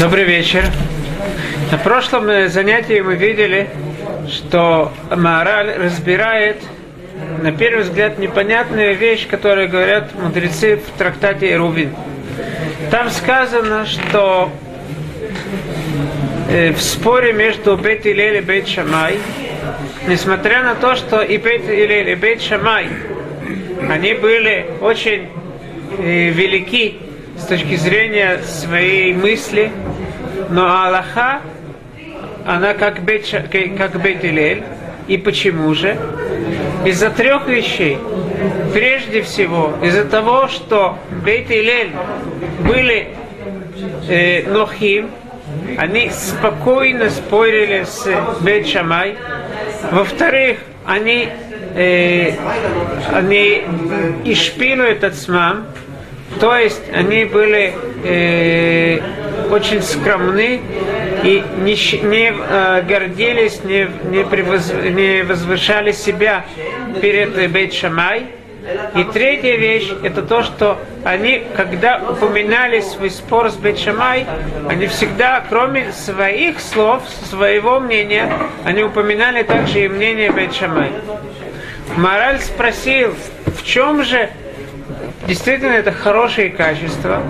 Добрый вечер. На прошлом э, занятии мы видели, что Маораль разбирает, на первый взгляд, непонятную вещь, которую говорят мудрецы в трактате Рувин. Там сказано, что э, в споре между Бет Илель и Бет Шамай, несмотря на то, что и Бет Илель, и Бет Шамай, они были очень э, велики с точки зрения своей мысли, но Аллаха, она как Бет, как Бет Илель. И почему же? Из-за трех вещей. Прежде всего, из-за того, что Бет Илель были э, Нохим, они спокойно спорили с Бет Шамай. Во-вторых, они, э, они ишпилуют от смам, то есть они были э, очень скромны и не, не э, гордились, не, не, превоз, не возвышали себя перед Бейт Шамай. И третья вещь, это то, что они, когда упоминали свой спор с Бетшамай, они всегда, кроме своих слов, своего мнения, они упоминали также и мнение Бетшамай. Мораль спросил, в чем же действительно это хорошие качества,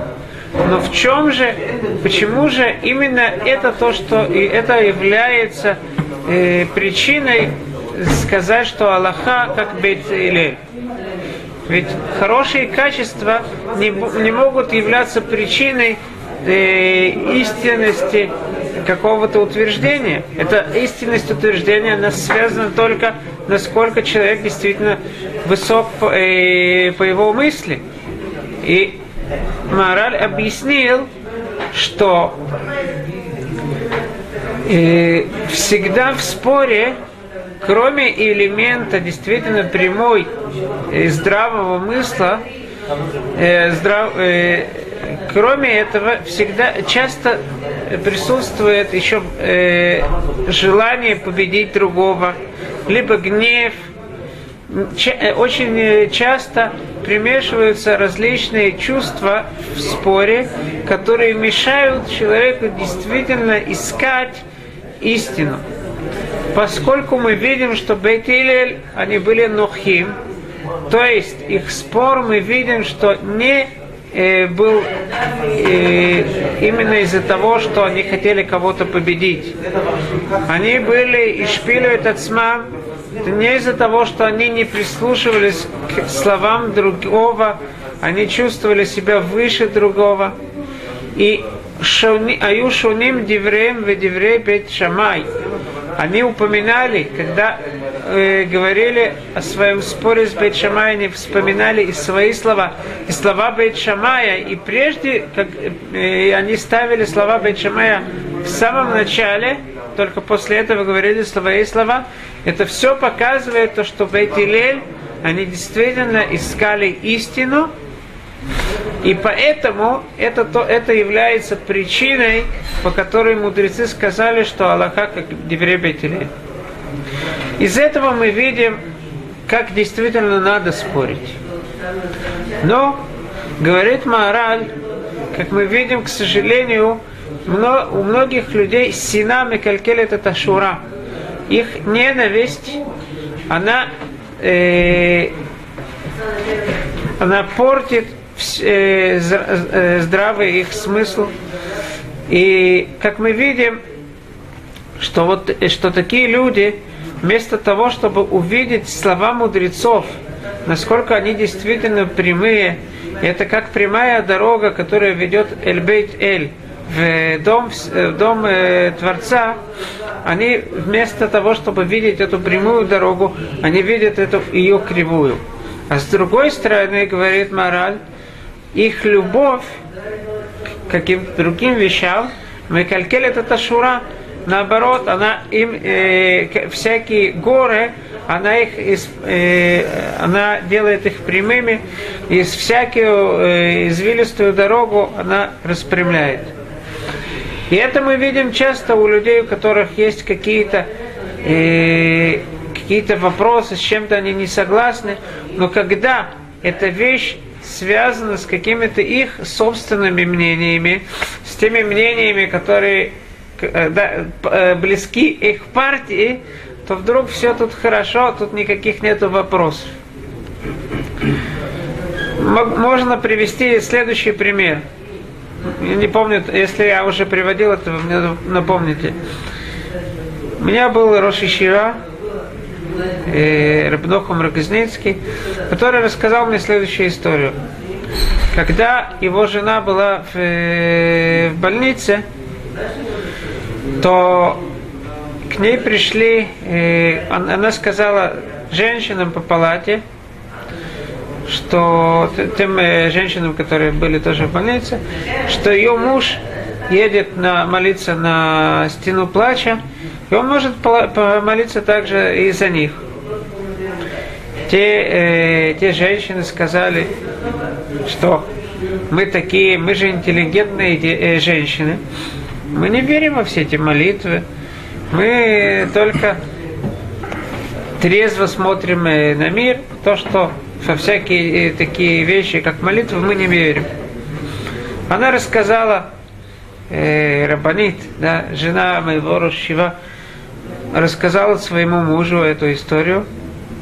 но в чем же, почему же именно это то, что и это является э, причиной сказать, что Аллаха как Бейт Илель? Ведь хорошие качества не, не могут являться причиной э, истинности какого-то утверждения. Это истинность утверждения, она связана только, насколько человек действительно высок по, э, по его мысли. И Мораль объяснил, что э, всегда в споре, кроме элемента действительно прямой э, здравого мысла, э, здрав, э, кроме этого, всегда часто присутствует еще э, желание победить другого, либо гнев. Э, очень э, часто примешиваются различные чувства в споре, которые мешают человеку действительно искать истину. Поскольку мы видим, что Бейт они были нохим, то есть их спор мы видим, что не э, был э, именно из-за того, что они хотели кого-то победить. Они были и шпили этот это не из-за того, что они не прислушивались к словам другого, они чувствовали себя выше другого. И шуним дивреем в диврей бет шамай. Они упоминали, когда э, говорили о своем споре с Бейт Шамай, они вспоминали и свои слова, и слова Бейт Шамая, и прежде, как э, они ставили слова Бейт Шамая в самом начале, только после этого говорили свои слова, это все показывает то, что Бейт Илель, они действительно искали истину, и поэтому это, то, это является причиной, по которой мудрецы сказали, что Аллаха как Девребетели. Из этого мы видим, как действительно надо спорить. Но, говорит Маораль, как мы видим, к сожалению, у многих людей синами калькелет это шура. Их ненависть, она, э, она портит здравый их смысл. И как мы видим, что, вот, э, что такие люди, вместо того, чтобы увидеть слова мудрецов, насколько они действительно прямые, это как прямая дорога, которая ведет Эль-Бейт-Эль в дом, в дом э, Творца, они вместо того, чтобы видеть эту прямую дорогу, они видят эту ее кривую. А с другой стороны, говорит мораль, их любовь к каким-то другим вещам, Мекалькелет это шура, наоборот, она им э, всякие горы, она их из, э, она делает их прямыми, из всякую э, извилистую дорогу она распрямляет. И это мы видим часто у людей, у которых есть какие-то э, какие-то вопросы, с чем-то они не согласны, но когда эта вещь связано с какими-то их собственными мнениями, с теми мнениями, которые э, да, э, близки их партии, то вдруг все тут хорошо, тут никаких нету вопросов. Можно привести следующий пример. Я не помню, если я уже приводил это, вы мне напомните. У меня был Роши Шира, э, Рабнохум Рогозницкий, который рассказал мне следующую историю. Когда его жена была в, э, в больнице, то к ней пришли, э, она сказала женщинам по палате, что тем э, женщинам, которые были тоже в больнице, что ее муж едет на, молиться на стену плача, и он может помолиться также и за них. Те, э, те женщины сказали, что мы такие, мы же интеллигентные э, женщины, мы не верим во все эти молитвы, мы только трезво смотрим э, на мир, то, что во всякие э, такие вещи, как молитвы, мы не верим. Она рассказала, э, Рабанит, да, жена моего Рушива, рассказала своему мужу эту историю.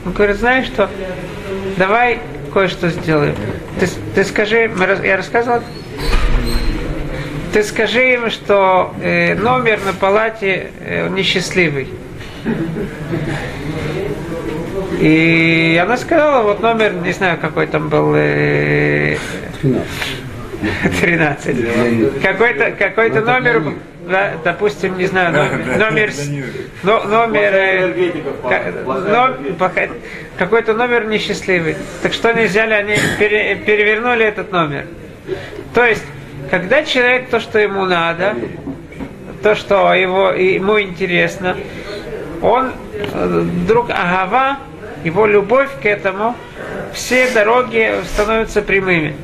Он говорит, знаешь что, давай кое-что сделаем. Ты, ты скажи, я рассказывал, ты скажи им, что э, номер на палате э, несчастливый. И она сказала, вот номер, не знаю, какой там был. Э, 13. Какой-то какой номер, да, допустим, не знаю, номер, номер, но, номер, э, какой-то номер несчастливый. Так что они взяли, они пере, перевернули этот номер. То есть, когда человек то, что ему надо, то, что его, ему интересно, он э, вдруг агава, его любовь к этому, все дороги становятся прямыми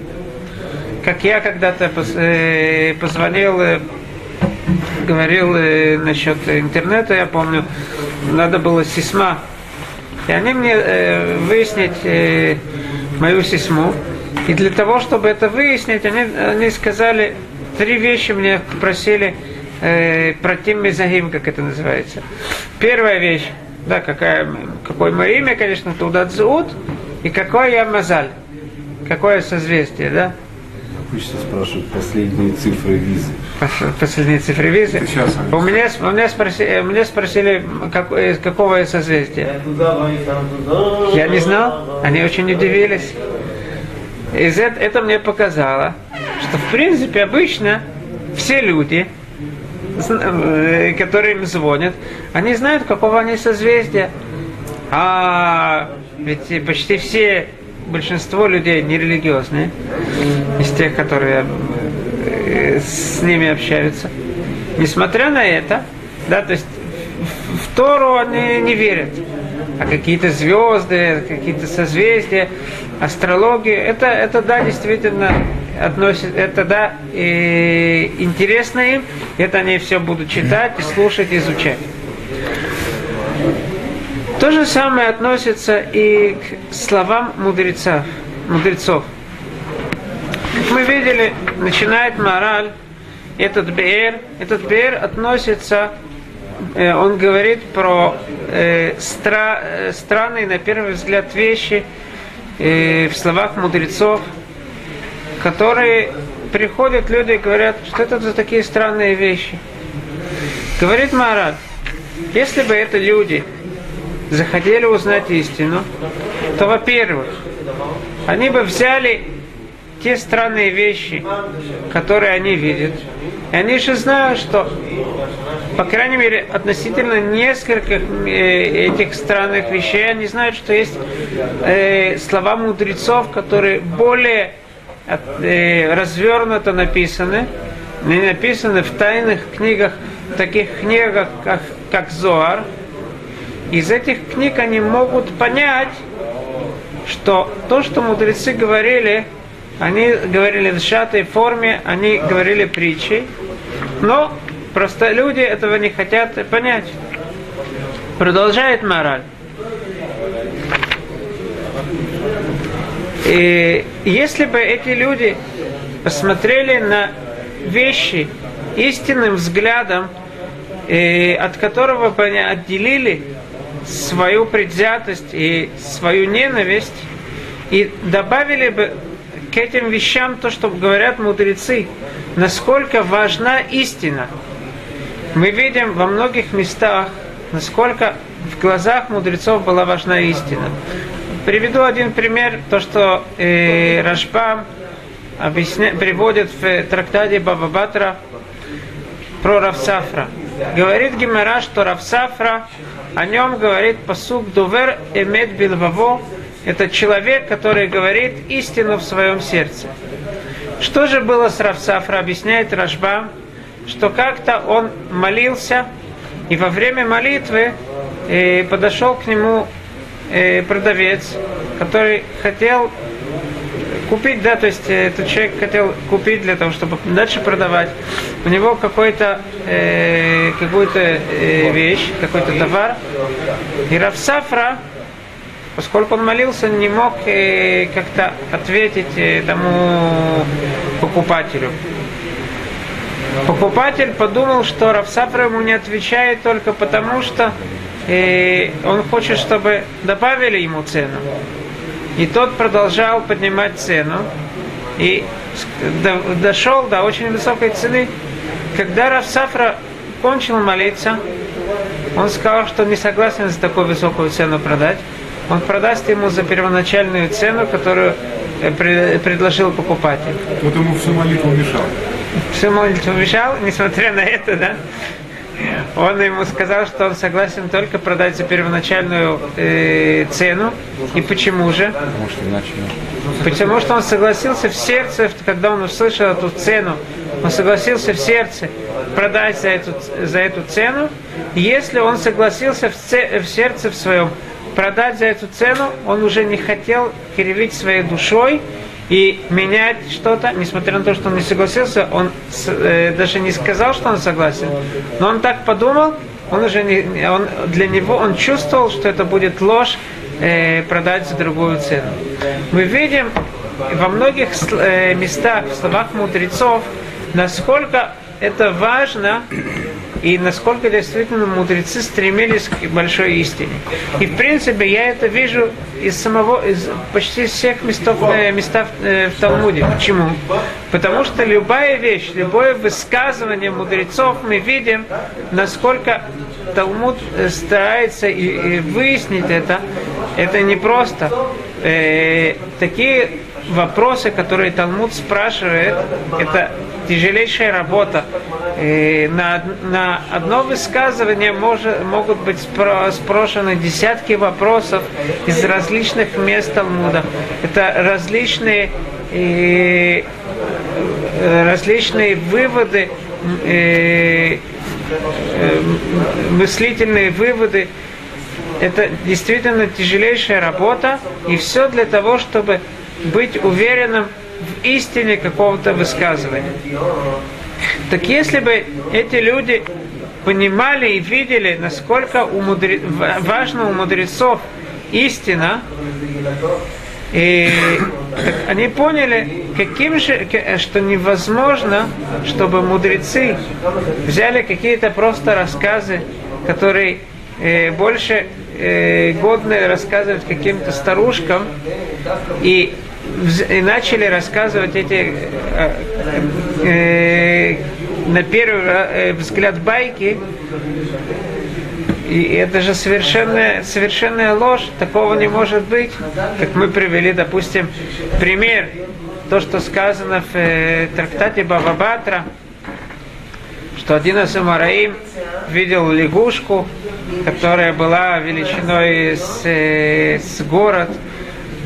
как я когда-то э, позвонил, э, говорил э, насчет интернета, я помню, надо было сисма. И они мне выяснить мою сисму. И для того, чтобы это выяснить, они, они сказали, три вещи мне просили э, про Тим Мизагим, как это называется. Первая вещь, да, какая, какое мое имя, конечно, Тудат Зуд, и какой я Мазаль, какое созвездие, да. Хочется спрашивать последние цифры визы. Последние цифры визы? Сейчас, у, меня, у, меня спросили, меня спросили, как, из какого я созвездия. Я не знал, они очень удивились. Из это, это мне показало, что в принципе обычно все люди, э, которые им звонят, они знают, какого они созвездия. А ведь почти все большинство людей нерелигиозные, из тех, которые э, с ними общаются. Несмотря на это, да, то есть в Тору они не верят. А какие-то звезды, какие-то созвездия, астрология, это, это да, действительно относит, это да, и интересно им, это они все будут читать и слушать, изучать. То же самое относится и к словам мудрецов. мудрецов. Как мы видели, начинает мораль, этот Беэр, этот Беэр относится, э, он говорит про э, стра, э, странные, на первый взгляд, вещи э, в словах мудрецов, которые приходят люди и говорят, что это за такие странные вещи. Говорит Марат, если бы это люди захотели узнать истину, то, во-первых, они бы взяли те странные вещи, которые они видят, и они же знают, что, по крайней мере, относительно нескольких э, этих странных вещей, они знают, что есть э, слова мудрецов, которые более э, развернуто написаны, не написаны в тайных книгах, таких книгах, как, как Зоар, из этих книг они могут понять, что то, что мудрецы говорили, они говорили в сжатой форме, они говорили притчей, но просто люди этого не хотят понять. Продолжает мораль. И если бы эти люди посмотрели на вещи, истинным взглядом, э, от которого отделили свою предвзятость и свою ненависть, и добавили бы к этим вещам то, что говорят мудрецы, насколько важна истина. Мы видим во многих местах, насколько в глазах мудрецов была важна истина. Приведу один пример, то, что э, Рашбам объясня, приводит в трактате Баба Батра про Равсафра. Говорит Гимара, что Равсафра, о нем говорит посук Дувер Эмет Билваво, это человек, который говорит истину в своем сердце. Что же было с Равсафра, объясняет Рашба, что как-то он молился, и во время молитвы э, подошел к нему э, продавец, который хотел купить, да, то есть э, этот человек хотел купить для того, чтобы дальше продавать. У него какой-то э, какую-то э, вещь, какой-то товар. И Равсафра, поскольку он молился, не мог э, как-то ответить э, тому покупателю. Покупатель подумал, что Равсафра ему не отвечает только потому, что э, он хочет, чтобы добавили ему цену. И тот продолжал поднимать цену и дошел до очень высокой цены. Когда Равсафра кончил молиться, он сказал, что не согласен за такую высокую цену продать. Он продаст ему за первоначальную цену, которую э, предложил покупатель. Вот ему всю молитву мешал. Всю молитву мешал, несмотря на это, да? Он ему сказал, что он согласен только продать за первоначальную э, цену. И почему же? Потому что он согласился в сердце, когда он услышал эту цену, он согласился в сердце продать за эту, за эту цену. Если он согласился в, це, в сердце в своем продать за эту цену, он уже не хотел кривить своей душой и менять что-то, несмотря на то, что он не согласился, он э, даже не сказал, что он согласен, но он так подумал, он уже не, он, для него он чувствовал, что это будет ложь э, продать за другую цену. Мы видим во многих э, местах в словах мудрецов, насколько это важно и насколько действительно мудрецы стремились к большой истине. И в принципе я это вижу из самого, из почти всех местов, э, местах э, в Талмуде. Почему? Потому что любая вещь, любое высказывание мудрецов мы видим, насколько Талмуд э, старается и, и выяснить это. Это не просто. Э, такие вопросы, которые Талмуд спрашивает, это тяжелейшая работа. И на, на одно высказывание может, могут быть спрошены десятки вопросов из различных мест Талмуда. Это различные, и, различные выводы, и, мыслительные выводы. Это действительно тяжелейшая работа, и все для того, чтобы быть уверенным в истине какого-то высказывания. Так если бы эти люди понимали и видели, насколько у мудре... важно у мудрецов истина, и они поняли, каким же, что невозможно, чтобы мудрецы взяли какие-то просто рассказы, которые э, больше э, годны рассказывать каким-то старушкам, и и начали рассказывать эти э, э, на первый э, взгляд байки, и это же совершенная, совершенная ложь, такого не может быть. Как мы привели, допустим, пример, то, что сказано в э, трактате Бабабатра, что один из Амараим видел лягушку, которая была величиной с, э, с город,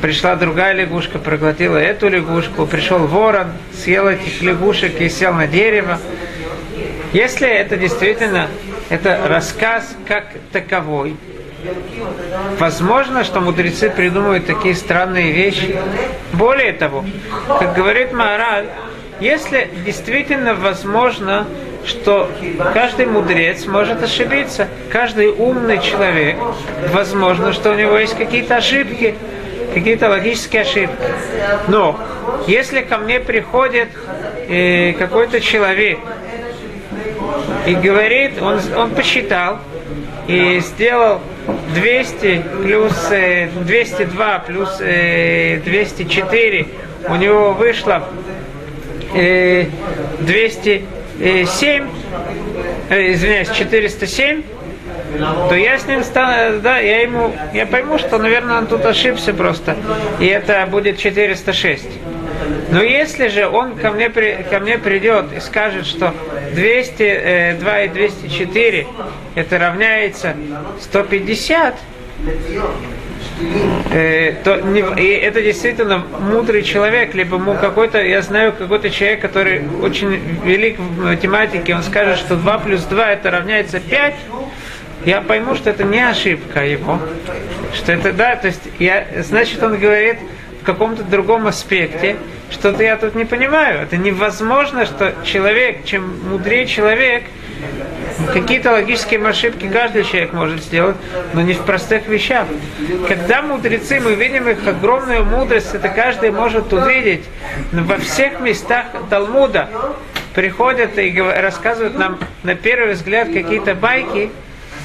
пришла другая лягушка, проглотила эту лягушку, пришел ворон, съел этих лягушек и сел на дерево. Если это действительно это рассказ как таковой, возможно, что мудрецы придумывают такие странные вещи. Более того, как говорит Маораль, если действительно возможно, что каждый мудрец может ошибиться, каждый умный человек, возможно, что у него есть какие-то ошибки, какие-то логические ошибки. Но если ко мне приходит э, какой-то человек И говорит, он, он посчитал и сделал 200 плюс э, 202 плюс э, 204. У него вышло э, 207, э, извиняюсь, 407 то я с ним стану, да, я ему, я пойму, что, наверное, он тут ошибся просто, и это будет 406. Но если же он ко мне, при, ко мне придет и скажет, что 202 и 204 это равняется 150, э, то не, и это действительно мудрый человек, либо ему какой-то, я знаю какой-то человек, который очень велик в математике, он скажет, что 2 плюс 2 это равняется 5, я пойму, что это не ошибка его, что это, да, то есть, я, значит, он говорит в каком-то другом аспекте, что-то я тут не понимаю. Это невозможно, что человек, чем мудрее человек, какие-то логические ошибки каждый человек может сделать, но не в простых вещах. Когда мудрецы, мы видим их огромную мудрость, это каждый может увидеть, но во всех местах Талмуда приходят и рассказывают нам на первый взгляд какие-то байки,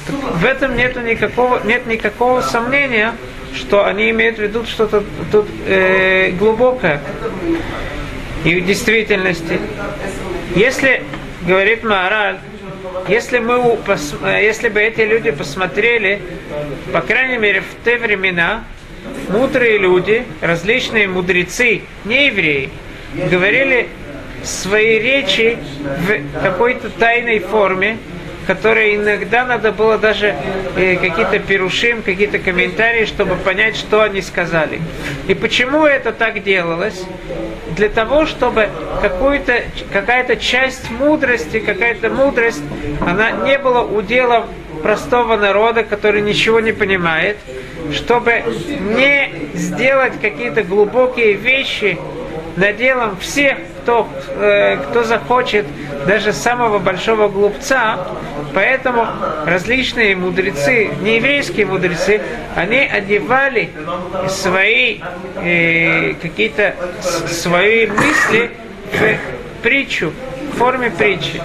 в этом нет никакого, нет никакого сомнения, что они имеют в виду что-то тут э, глубокое. И в действительности, если, говорит Маораль, если, мы, если бы эти люди посмотрели, по крайней мере, в те времена, мудрые люди, различные мудрецы, не евреи, говорили свои речи в какой-то тайной форме, которые иногда надо было даже э, какие-то перушим, какие-то комментарии, чтобы понять, что они сказали. И почему это так делалось? Для того, чтобы какую-то, какая-то часть мудрости, какая-то мудрость, она не была уделом простого народа, который ничего не понимает, чтобы не сделать какие-то глубокие вещи наделом всех, кто, э, кто захочет, даже самого большого глупца. Поэтому различные мудрецы, нееврейские мудрецы, они одевали свои э, какие-то свои мысли в притчу, в форме притчи.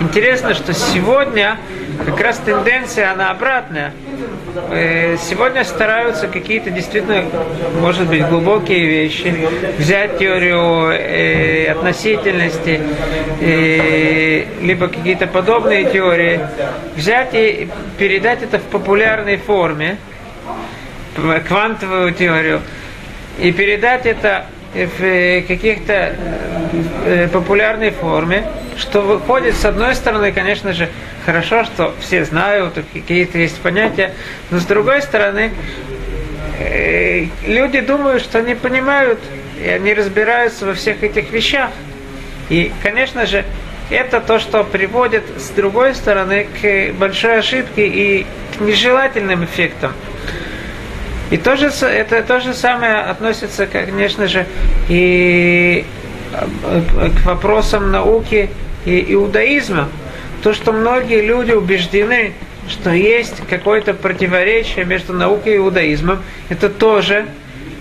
Интересно, что сегодня как раз тенденция, она обратная. Э, сегодня стараются какие-то действительно, может быть, глубокие вещи, взять теорию э, относительности, э, либо какие-то подобные теории, взять и передать это в популярной форме, квантовую теорию, и передать это в э, каких-то э, популярной форме, что выходит, с одной стороны, конечно же, хорошо, что все знают, какие-то есть понятия, но с другой стороны, э, люди думают, что они понимают, и они разбираются во всех этих вещах. И, конечно же, это то, что приводит, с другой стороны, к большой ошибке и к нежелательным эффектам. И то же, это то же самое относится, конечно же, и к вопросам науки и иудаизма. То, что многие люди убеждены, что есть какое-то противоречие между наукой и иудаизмом, это тоже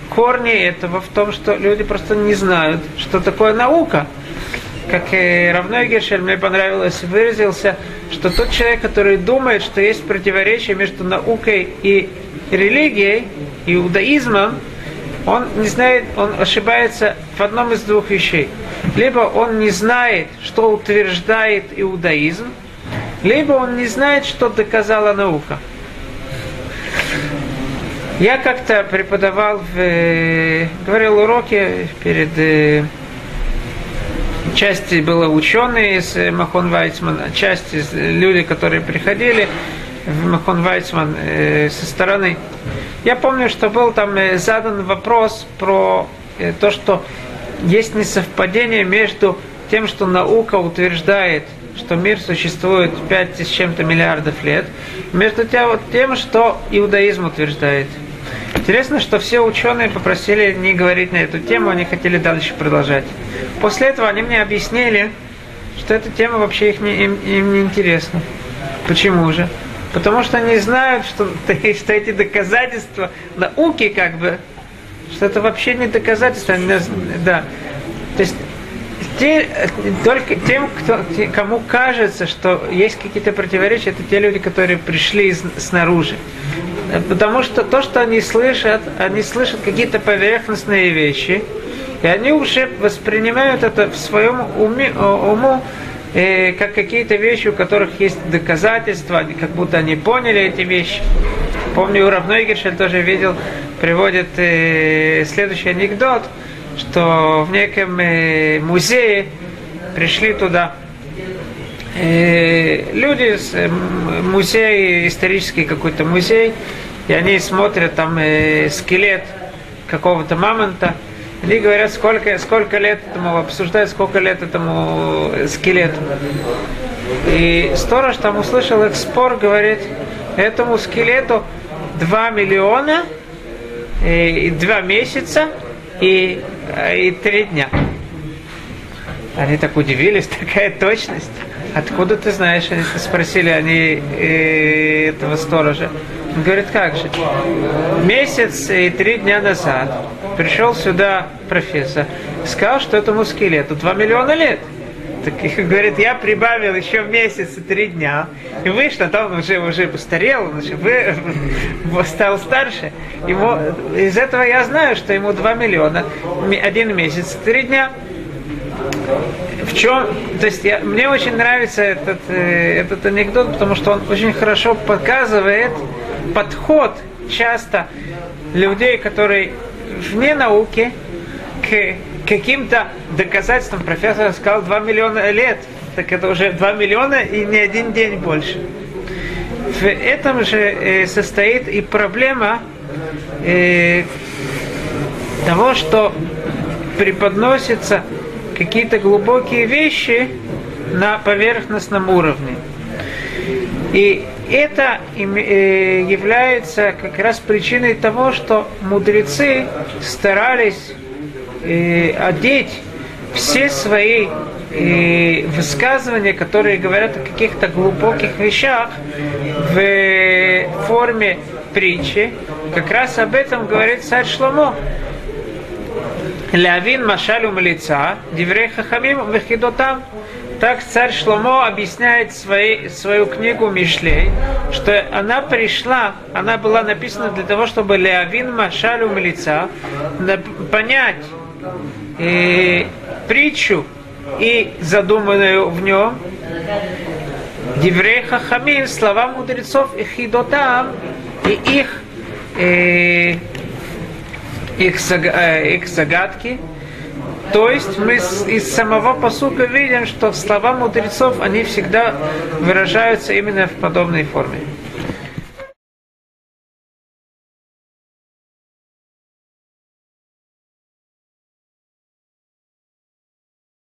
корни этого в том, что люди просто не знают, что такое наука. Как и Равной Гешель мне понравилось, выразился, что тот человек, который думает, что есть противоречие между наукой и религией, иудаизмом, он не знает, он ошибается в одном из двух вещей. Либо он не знает, что утверждает иудаизм, либо он не знает, что доказала наука. Я как-то преподавал, в, э, говорил уроки перед э, части было ученые из э, Махон Вайцмана, часть из люди, которые приходили Махон Вайцман э, со стороны. Я помню, что был там э, задан вопрос про э, то, что есть несовпадение между тем, что наука утверждает, что мир существует 5 с чем-то миллиардов лет, между тем, что иудаизм утверждает. Интересно, что все ученые попросили не говорить на эту тему, они хотели дальше продолжать. После этого они мне объяснили, что эта тема вообще их не, им, им не интересна. Почему же? Потому что они знают, что, что эти доказательства науки, как бы, что это вообще не доказательства. Да. То есть те, только тем, кто, те, кому кажется, что есть какие-то противоречия, это те люди, которые пришли из, снаружи. Потому что то, что они слышат, они слышат какие-то поверхностные вещи, и они уже воспринимают это в своем уме, уму э, как какие-то вещи, у которых есть доказательства, как будто они поняли эти вещи. Помню, у Равнойгершель тоже видел, приводит э, следующий анекдот, что в неком э, музее пришли туда э, люди э, музей, исторический какой-то музей, и они смотрят там э, скелет какого-то мамонта, они говорят, сколько, сколько лет этому, обсуждают, сколько лет этому скелету. И сторож там услышал их спор, говорит, этому скелету 2 миллиона и 2 месяца и, и 3 дня. Они так удивились, такая точность. Откуда ты знаешь? Они спросили они э, этого сторожа. Он говорит, как же? Месяц и три дня назад пришел сюда профессор, сказал, что этому скелету 2 миллиона лет. Так говорит, я прибавил еще месяц и три дня. И вышло, там он уже, уже постарел, он уже вы, стал старше. Ему, из этого я знаю, что ему 2 миллиона, один месяц и три дня. В чем, то есть я, мне очень нравится этот, э, этот анекдот, потому что он очень хорошо показывает подход часто людей, которые вне науки, к каким-то доказательствам профессор сказал 2 миллиона лет, так это уже 2 миллиона и не один день больше. В этом же э, состоит и проблема э, того, что преподносятся какие-то глубокие вещи на поверхностном уровне. И это э, является как раз причиной того, что мудрецы старались э, одеть все свои э, высказывания, которые говорят о каких-то глубоких вещах, в форме притчи. Как раз об этом говорит царь Шломо. Лявин Машалю Малица, Диврей Хахамим Вахидотам. Так царь Шломо объясняет свои, свою книгу Мишлей, что она пришла, она была написана для того, чтобы Леавин Машалю Малица понять э, притчу и задуманную в нем, Диврей Хахамим, слова мудрецов и хидотам, и их, э, их, э, их загадки, то есть мы из самого посука видим, что слова мудрецов, они всегда выражаются именно в подобной форме.